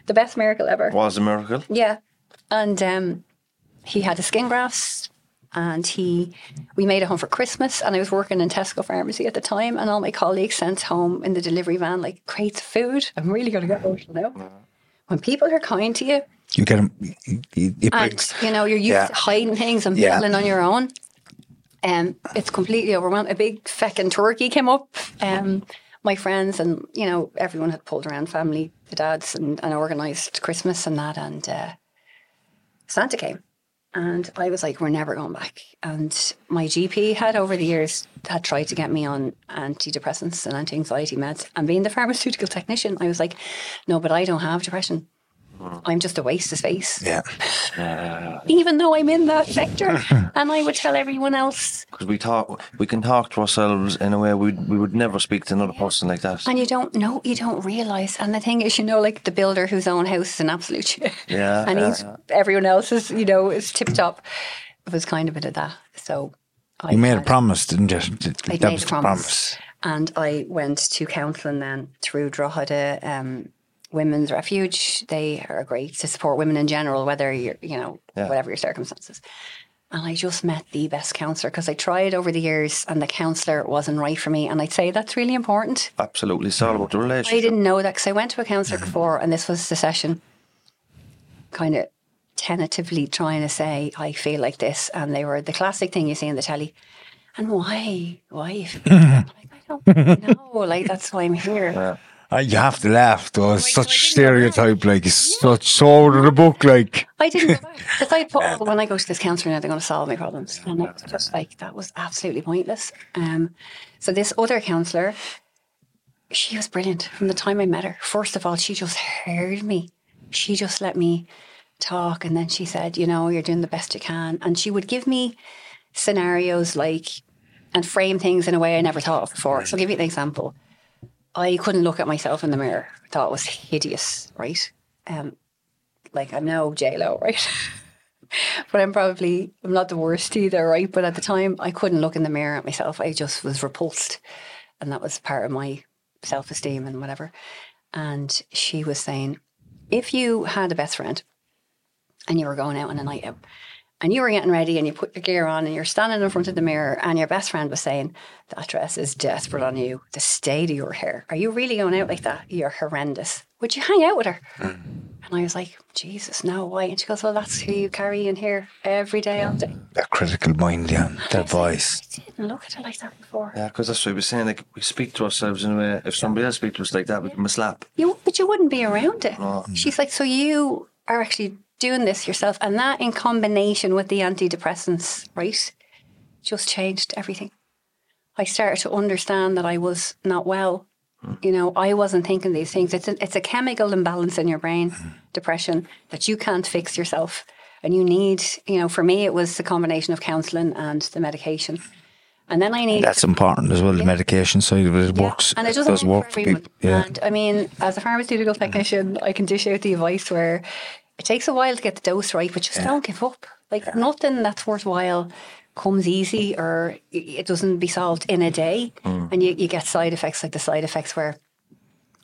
the best miracle ever. Was a miracle. Yeah. And um, he had a skin grafts and he we made it home for Christmas and I was working in Tesco pharmacy at the time and all my colleagues sent home in the delivery van like crates of food. I'm really gonna get emotional now. When people are kind to you You get them. You, you, you and you know you're used Yeah. to hiding things and Yeah. building on your own. Um, it's completely overwhelmed. A big feckin' turkey came up. Um, my friends and you know everyone had pulled around, family, the dads, and, and organised Christmas and that. And uh, Santa came, and I was like, "We're never going back." And my GP had over the years had tried to get me on antidepressants and anti-anxiety meds. And being the pharmaceutical technician, I was like, "No, but I don't have depression. I'm just a waste of space." yeah. even though I'm in that sector. and I would tell everyone else. Because we talk, we can talk to ourselves in a way we we would never speak to another person like that. And you don't know, you don't realize. And the thing is, you know, like the builder whose own house is an absolute shit. Yeah, and yeah, he's yeah. everyone else is, you know, is tip top. It was kind of a bit of that. So I You made a promise, didn't you? I made was a promise. promise. And I went to counselling then through Drogheda um, Women's Refuge. They are great to support women in general, whether you're, you know, Yeah. whatever your circumstances. And I just met the best counsellor because I tried over the years and the counsellor wasn't right for me. And I'd say that's really important. Absolutely, it's all about the relationship. I didn't know that because I went to a counsellor mm-hmm. before and this was the session kind of tentatively trying to say, I feel like this. And they were the classic thing you see in the telly. And why? Why? like? I don't know. Like, that's why I'm here. Uh, you have to laugh though. It's I such didn't know that. stereotype. Like it's such so out of the book. Like I didn't because I thought when I go to this counsellor now they're going to solve my problems, and it's just like that was absolutely pointless. Um, so this other counsellor, she was brilliant from the time I met her. First of all, she just heard me. She just let me talk, and then she said, "You know, you're doing the best you can," and she would give me scenarios like and frame things in a way I never thought of before. So I'll give you an example. I couldn't look at myself in the mirror. I thought it was hideous, right? Um, like I'm no J Lo, right? but I'm probably I'm not the worst either, right? But at the time, I couldn't look in the mirror at myself. I just was repulsed, and that was part of my self esteem and whatever. And she was saying, if you had a best friend, and you were going out on a night out, and you were getting ready, and you put your gear on, and you're standing in front of the mirror, and your best friend was saying, "That dress is desperate on you. The state of your hair. Are you really going out like that? You're horrendous. Would you hang out with her?" Mm. And I was like, Jesus, no, why? And she goes, Well, that's who you carry in here every day, all day. that critical mind, yeah, that voice. I didn't look at it like that before. Yeah, because that's what we were saying. Like we speak to ourselves in a way. If somebody else speaks to us like that, we give them a slap. You, but you wouldn't be around it. She's like, So you are actually doing this yourself. And that in combination with the antidepressants, right, just changed everything. I started to understand that I was not well. Hmm. You know, I wasn't thinking these things. It's a, it's a chemical imbalance in your brain, hmm. depression, that you can't fix yourself. And you need, you know, for me, it was the combination of counselling and the medication. And then I need That's important as well. The medication side of it, it yeah, works. and it it doesn't does work for for everyone. people. Yeah, And I mean, as a pharmaceutical mm-hmm. technician, I can dish out the advice where it takes a while to get the dose right, but just don't give up. Like nothing that's worthwhile comes easy or it doesn't be solved in a day. Mm. And you, you get side effects like the side effects where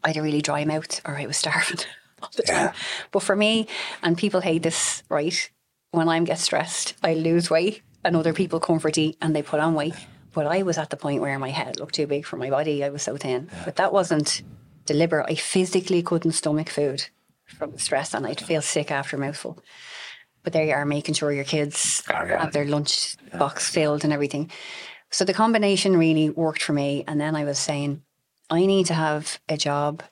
I had a really dry mouth or I was starving all the time. But for me, and people hate this, right? When I get stressed, I lose weight and other people comfort eat and they put on weight. But I was at the point where my head looked too big for my body. I was so thin. But that wasn't deliberate. I physically couldn't stomach food from the stress and I'd feel sick after a mouthful. But there you are, making sure your kids oh, have their lunch box filled and everything. So the combination really worked for me. And then I was saying, I need to have a job.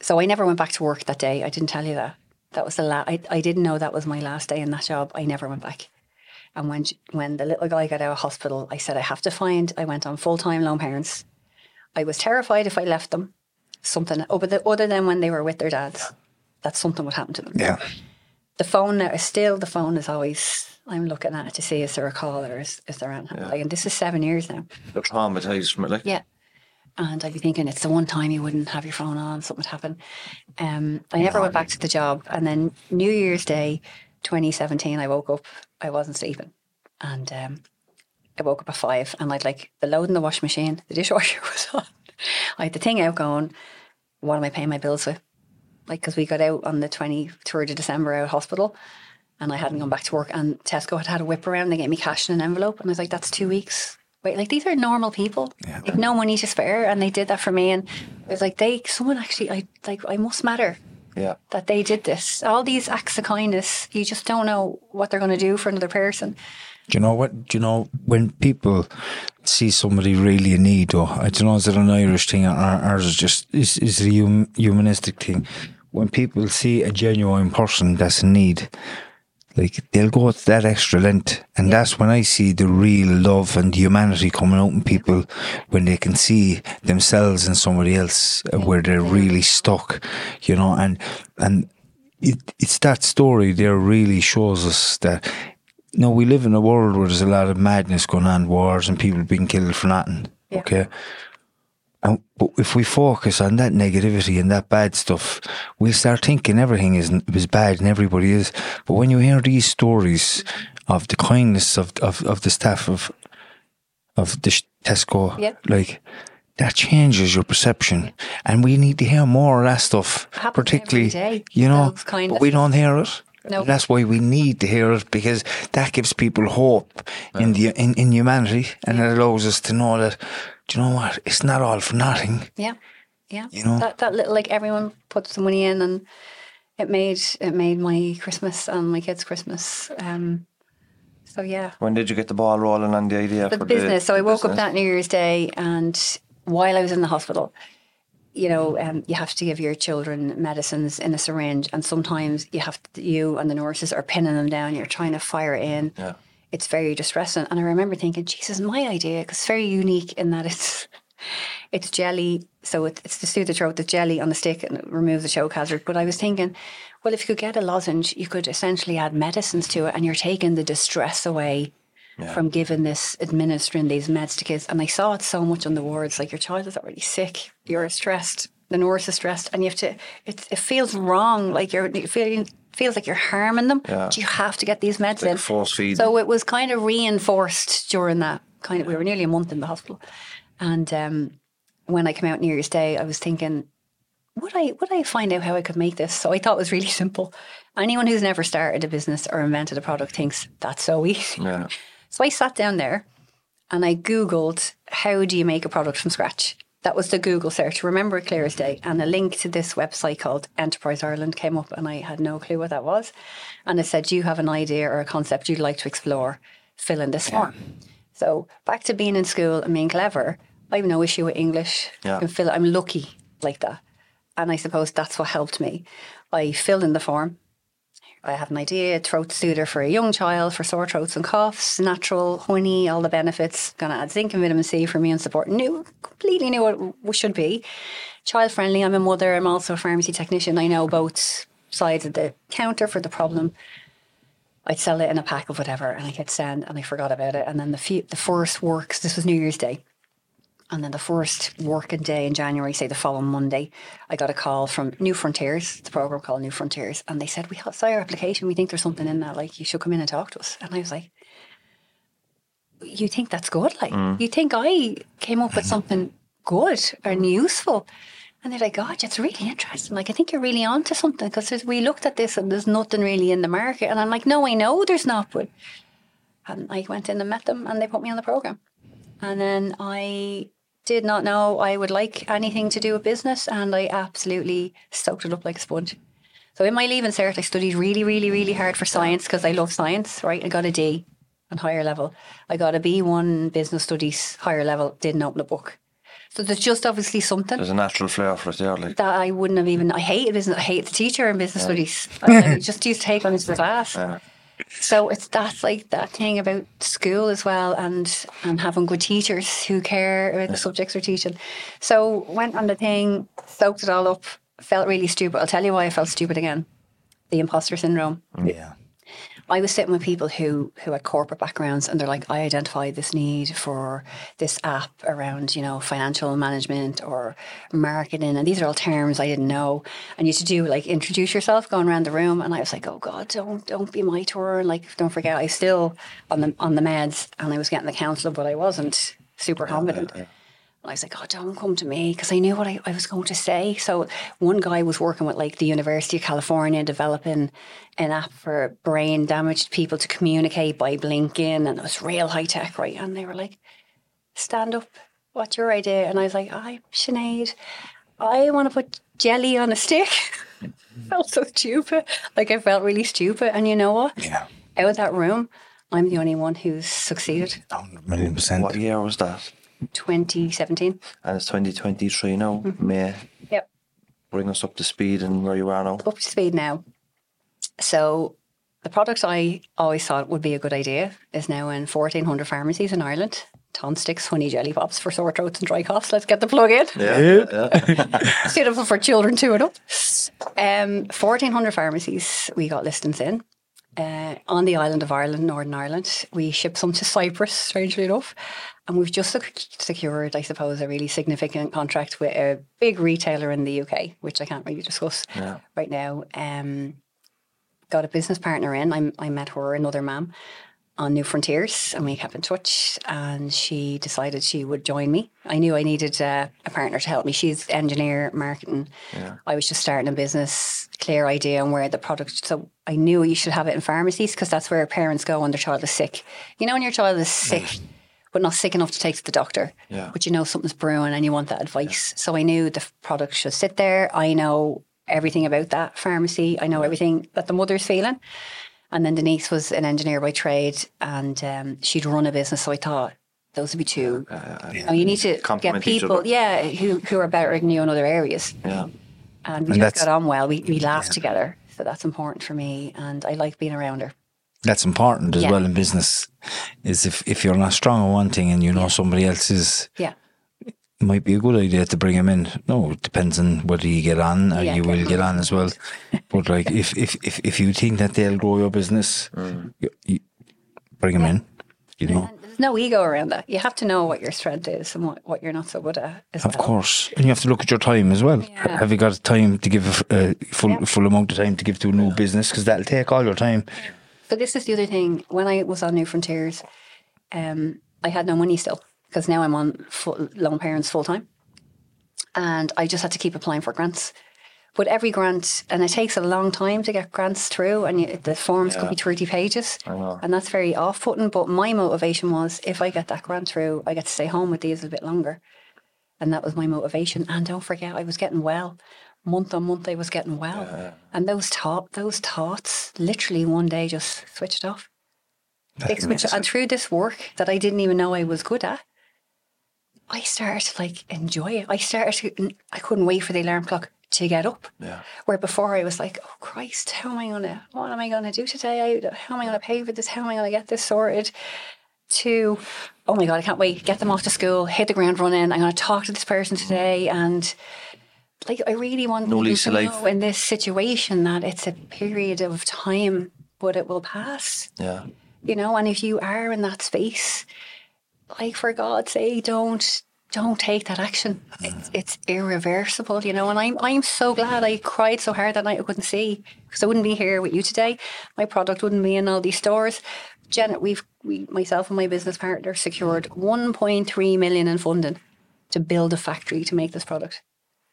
So I never went back to work that day. I didn't tell you that. That was the last. I, I didn't know that was my last day in that job. I never went back. And when when the little guy got out of hospital, I said I have to find. I went on full time lone parents. I was terrified if I left them, something other than, other than when they were with their dads, that something would happen to them. yeah. The phone now is still the phone is always. I'm looking at it to see is there a call or is, is there anything. Like, and this is seven years now. They're traumatized from it. Like Yeah. And I'd be thinking it's the one time you wouldn't have your phone on, something would happen. Um, I never went back to the job. And then New Year's Day, 2017, I woke up, I wasn't sleeping. And um, I woke up at five and I'd like the load in the washing machine, the dishwasher was on. I had the thing out going, what am I paying my bills with? Like, because we got out on the 23rd of December out of hospital and I hadn't gone back to work. And Tesco had had a whip around, they gave me cash in an envelope. And I was like, that's two weeks. Wait, like these are normal people. Yeah. Like no money to spare. And they did that for me. And it was like, they, someone actually, I like, I must matter. Yeah. That they did this. All these acts of kindness, you just don't know what they're going to do for another person. Do you know what? Do you know when people see somebody really in need, or I don't know, is it an Irish thing or ours is just is is a hum, humanistic thing? When people see a genuine person that's in need, like they'll go to that extra length, and that's when I see the real love and humanity coming out in people when they can see themselves and somebody else uh, where they're really stuck, you know, and and it, it's that story there really shows us that no, we live in a world where there's a lot of madness going on, wars and people being killed for nothing. Yeah. Okay. And, but if we focus on that negativity and that bad stuff, we'll start thinking everything is, is bad and everybody is. But when you hear these stories of the kindness of, of, of the staff of of the Tesco, yep. like that changes your perception. And we need to hear more of that stuff, particularly, you know, but we don't hear it. Nope. That's why we need to hear it because that gives people hope yeah. in the in, in humanity and yeah. it allows us to know that do you know what? It's not all for nothing. Yeah. Yeah. You know that that little like everyone puts the money in and it made it made my Christmas and my kids' Christmas. Um so yeah. When did you get the ball rolling on the idea the for business? The, so I woke business? up that New Year's Day and while I was in the hospital, you know, um, you have to give your children medicines in a syringe, and sometimes you have to, you and the nurses are pinning them down. You're trying to fire in. Yeah. It's very distressing, and I remember thinking, "Jesus, my idea," because it's very unique in that it's it's jelly, so it, it's to soothe the throat. The jelly on the stick and remove the choke hazard. But I was thinking, well, if you could get a lozenge, you could essentially add medicines to it, and you're taking the distress away yeah. from giving this, administering these meds to kids. And I saw it so much on the wards. Like your child is already sick, you're stressed, the nurse is stressed, and you have to. It, it feels wrong. Like you're feeling feels like you're harming them. Yeah. you have to get these meds like in. Force feed. So it was kind of reinforced during that kind of. We were nearly a month in the hospital, and um, when I came out New Year's Day, I was thinking. Would I would I find out how I could make this? So I thought it was really simple. Anyone who's never started a business or invented a product thinks that's so easy. Yeah. So I sat down there and I Googled how do you make a product from scratch? That was the Google search, remember it clear as day. And a link to this website called Enterprise Ireland came up and I had no clue what that was. And it said, Do you have an idea or a concept you'd like to explore? Fill in this form. So back to being in school and being clever, I have no issue with English. Yeah. I can fill it. I'm lucky like that. And I suppose that's what helped me. I filled in the form. I have an idea, throat soother for a young child for sore throats and coughs, natural, honey, all the benefits. To add zinc and vitamin C for immune support. New, completely knew what it should be. Child friendly. I'm a mother. I'm also a pharmacy technician. I know both sides of the counter for the problem. I'd sell it in a pack of whatever, and I hit send, and I forgot about it. And then the few, the first works. This was New Year's Day. And then the first working day in January, say the following Monday, I got a call from New Frontiers, the program called New Frontiers, and they said, "We saw your application. We think there's something in that. Like you should come in and talk to us." And I was like, "You think that's good? Like mm. you think I came up with something good and useful?" And they're like, "God, it's really interesting. Like I think you're really onto something because we looked at this and there's nothing really in the market." And I'm like, "No, I know there's not, but." And I went in and met them, and they put me on the program. And then I did not know I would like anything to do with business, and I absolutely soaked it up like a sponge. So in my leaving cert, I studied really, really, really hard for science because I love science. Right, I got a D on higher level. I got a B one business studies higher level. Didn't open a book. So there's just obviously something There's a natural flair for it, yeah. Like, that I wouldn't have even. I hated business. I hate the teacher in business studies. I, I just used to take on into the class. Yeah. So it's that's like that thing about school as well, and and having good teachers who care about the subjects we're teaching. So went on the thing, soaked it all up, felt really stupid. I'll tell you why I felt stupid again. The imposter syndrome. Yeah. I was sitting with people who who had corporate backgrounds, and they're like, I identified this need for this app around you know financial management or marketing, and these are all terms I didn't know. And you had to do like introduce yourself, going around the room, and I was like, oh God, don't don't be my turn. Like, don't forget, I still on the on the meds, and I was getting the counsellor, but I wasn't super confident. And I was like, oh, don't come to me because I knew what I, I was going to say. So one guy was working with like the University of California developing an app for brain damaged people to communicate by blinking and it was real high tech, right? And they were like, stand up, what's your idea? And I was like, I'm Sinead. I want to put jelly on a stick. felt so stupid. Like I felt really stupid. And you know what? Yeah. Out of that room, I'm the only one who's succeeded. A million percent. What year was that? 2017. And it's 2023 now. May Yep. bring us up to speed and where you are now. up to speed now. So the product I always thought would be a good idea is now in 1,400 pharmacies in Ireland. Tonstix, honey jelly pops for sore throats and dry coughs. Let's get the plug in. Yeah. Suitable for children too, I know. Um, 1,400 pharmacies we got listings in. Uh, on the island of Ireland, Northern Ireland. We ship some to Cyprus, strangely enough. And we've just secured, I suppose, a really significant contract with a big retailer in the UK, which I can't really discuss right now. Um, got a business partner in. I, I met her, another ma'am, on New Frontiers, and we kept in touch. And she decided she would join me. I knew I needed uh, a partner to help me. She's engineer, marketing. I was just starting a business, clear idea on where the product. So I knew you should have it in pharmacies because that's where parents go when their child is sick. You know, when your child is sick. But not sick enough to take to the doctor. Yeah. But you know something's brewing and you want that advice. So I knew the product should sit there. I know everything about that pharmacy. I know everything that the mother's feeling. And then Denise was an engineer by trade and um, she'd run a business. So I thought those would be two. Oh, you need to get people, yeah, who, who are better than you in other areas. Yeah. And we And just got on well. We, we laughed together. So that's important for me. And I like being around her. That's important as Yeah. well in business. Is if, if you're not strong on one thing and you know somebody else is, Yeah. it might be a good idea to bring him in. No, it depends on whether you get on or Yeah, you will get get on as well. but like if, if, if, if you think that they'll grow your business, mm. you, you bring him in. You know, there's no ego around that. You have to know what your strength is and what, what you're not so good at. As of well. course, and you have to look at your time as well. Yeah. Have you got time to give a, a full Yeah. full amount of time to give to a new business? Because that'll take all your time. But this is the other thing. When I was on New Frontiers, um, I had no money still because now I'm on full, parents full time, and I just had to keep applying for grants. But every grant, and it takes a long time to get grants through, and you, the forms could be thirty pages, and that's very off-putting. But my motivation was, if I get that grant through, I get to stay home with these a bit longer, and that was my motivation. And don't forget, I was getting well. Month on month, I was getting well, and those thought, those thoughts, literally one day just switched off. They switched, and through this work that I didn't even know I was good at, I started to like enjoy it. I started to, I couldn't wait for the alarm clock to get up. Yeah. Where before I was like, oh Christ, how am I gonna, what am I gonna do today? How am I gonna pay for this? How am I gonna get this sorted? To, oh my God, I can't wait, get them off to school, hit the ground running. I'm gonna talk to this person today. And like, I really want No to life. know in this situation that it's a period of time, but it will pass. Yeah. you know and if you are in that space like for god's sake don't don't take that action. It's, mm. it's irreversible you know and i'm i'm so glad i cried so hard that night i couldn't see because i wouldn't be here with you today. My product wouldn't be in all these stores. Janet, we've we myself and my business partner secured 1.3 million in funding to build a factory to make this product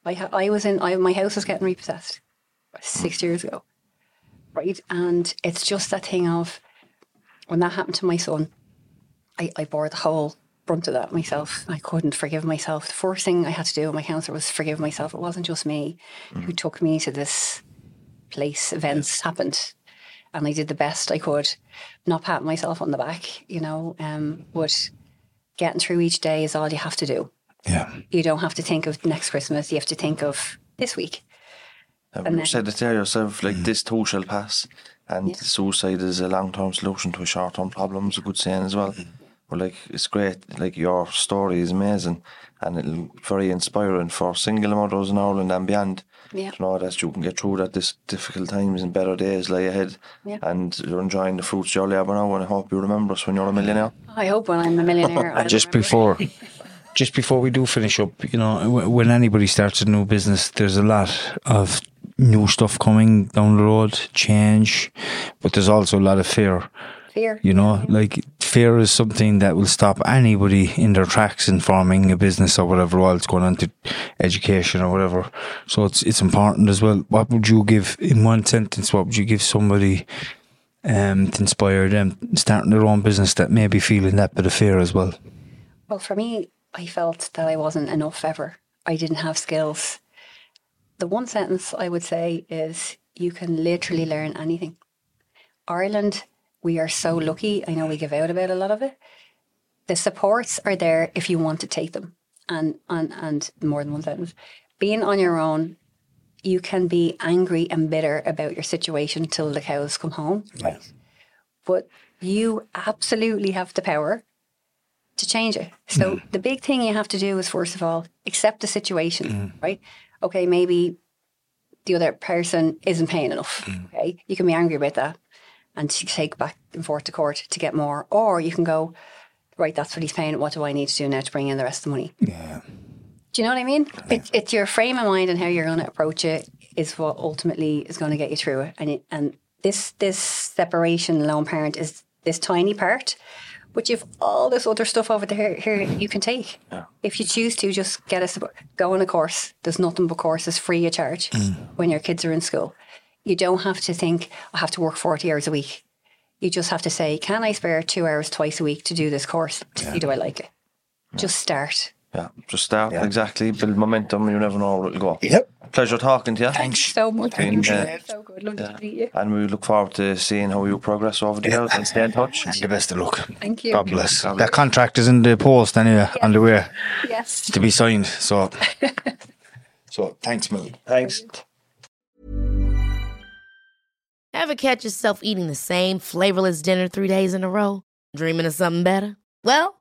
i ha- i was in I, my house was getting repossessed six years ago right and it's just that thing of when that happened to my son, I, I bore the whole brunt of that myself. I couldn't forgive myself. The first thing I had to do with my counselor was forgive myself. It wasn't just me who took me to this place. Events happened, and I did the best I could. Not patting myself on the back, you know, um, but getting through each day is all you have to do. Yeah. You don't have to think of next Christmas. You have to think of this week. Uh, and And you then- said it there yourself, like mm. this too shall pass. And suicide is a long term solution to a short term problem, is a good saying as well. Mm. Well, like it's great. Like your story is amazing, and it's very inspiring for single mothers in Ireland and beyond. Yeah. To know that you can get through that this difficult times and better days lie ahead, Yeah. and you're enjoying the fruits of your labour now. And I hope you remember us when you're a millionaire. I hope when I'm a millionaire. I'll just remember. before just before we do finish up you know when anybody starts a new business there's a lot of new stuff coming down the road change but there's also a lot of fear. Fear. you know like fear is something that will stop anybody in their tracks in forming a business or whatever while it's going on to education or whatever. So it's it's important as well. What would you give in one sentence what would you give somebody um, to inspire them starting their own business that may be feeling that bit of fear as well? Well, for me, I felt that I wasn't enough ever. I didn't have skills. The one sentence I would say is you can literally learn anything. Ireland, we are so lucky. I know we give out about a lot of it. The supports are there if you want to take them. And and, and more than one sentence. Being on your own, you can be angry and bitter about your situation till the cows come home. Yes. But you absolutely have the power to change it. So mm. the big thing you have to do is first of all accept the situation, mm. right? Okay, maybe the other person isn't paying enough. Mm. Okay, you can be angry about that and take back and forth to court to get more, or you can go, right, that's what he's paying. What do I need to do now to bring in the rest of the money? yeah Do you know what I mean? It's, it's your frame of mind and how you're going to approach it is what ultimately is going to get you through it. And it, and this this separation lone parent is this tiny part, but you've all this other stuff over there here you can take. If you choose to, just get us go on a course. There's nothing but courses free of charge mm. when your kids are in school. You don't have to think I have to work forty hours a week. You just have to say, can I spare two hours twice a week to do this course? To see do I like it? Just start. Yeah, just start exactly, build momentum. You never know where it'll go. Yep. Pleasure talking to you. Thanks so much. Thank you. Uh, so good. Lovely to meet you. And we look forward to seeing how you progress over the years and stay in touch. And the best of luck Thank you. God bless. That contract is in the post anyway, on the way Yes. to be signed. So, so thanks, Mill. Thanks. Ever catch yourself eating the same flavorless dinner three days in a row? Dreaming of something better? Well,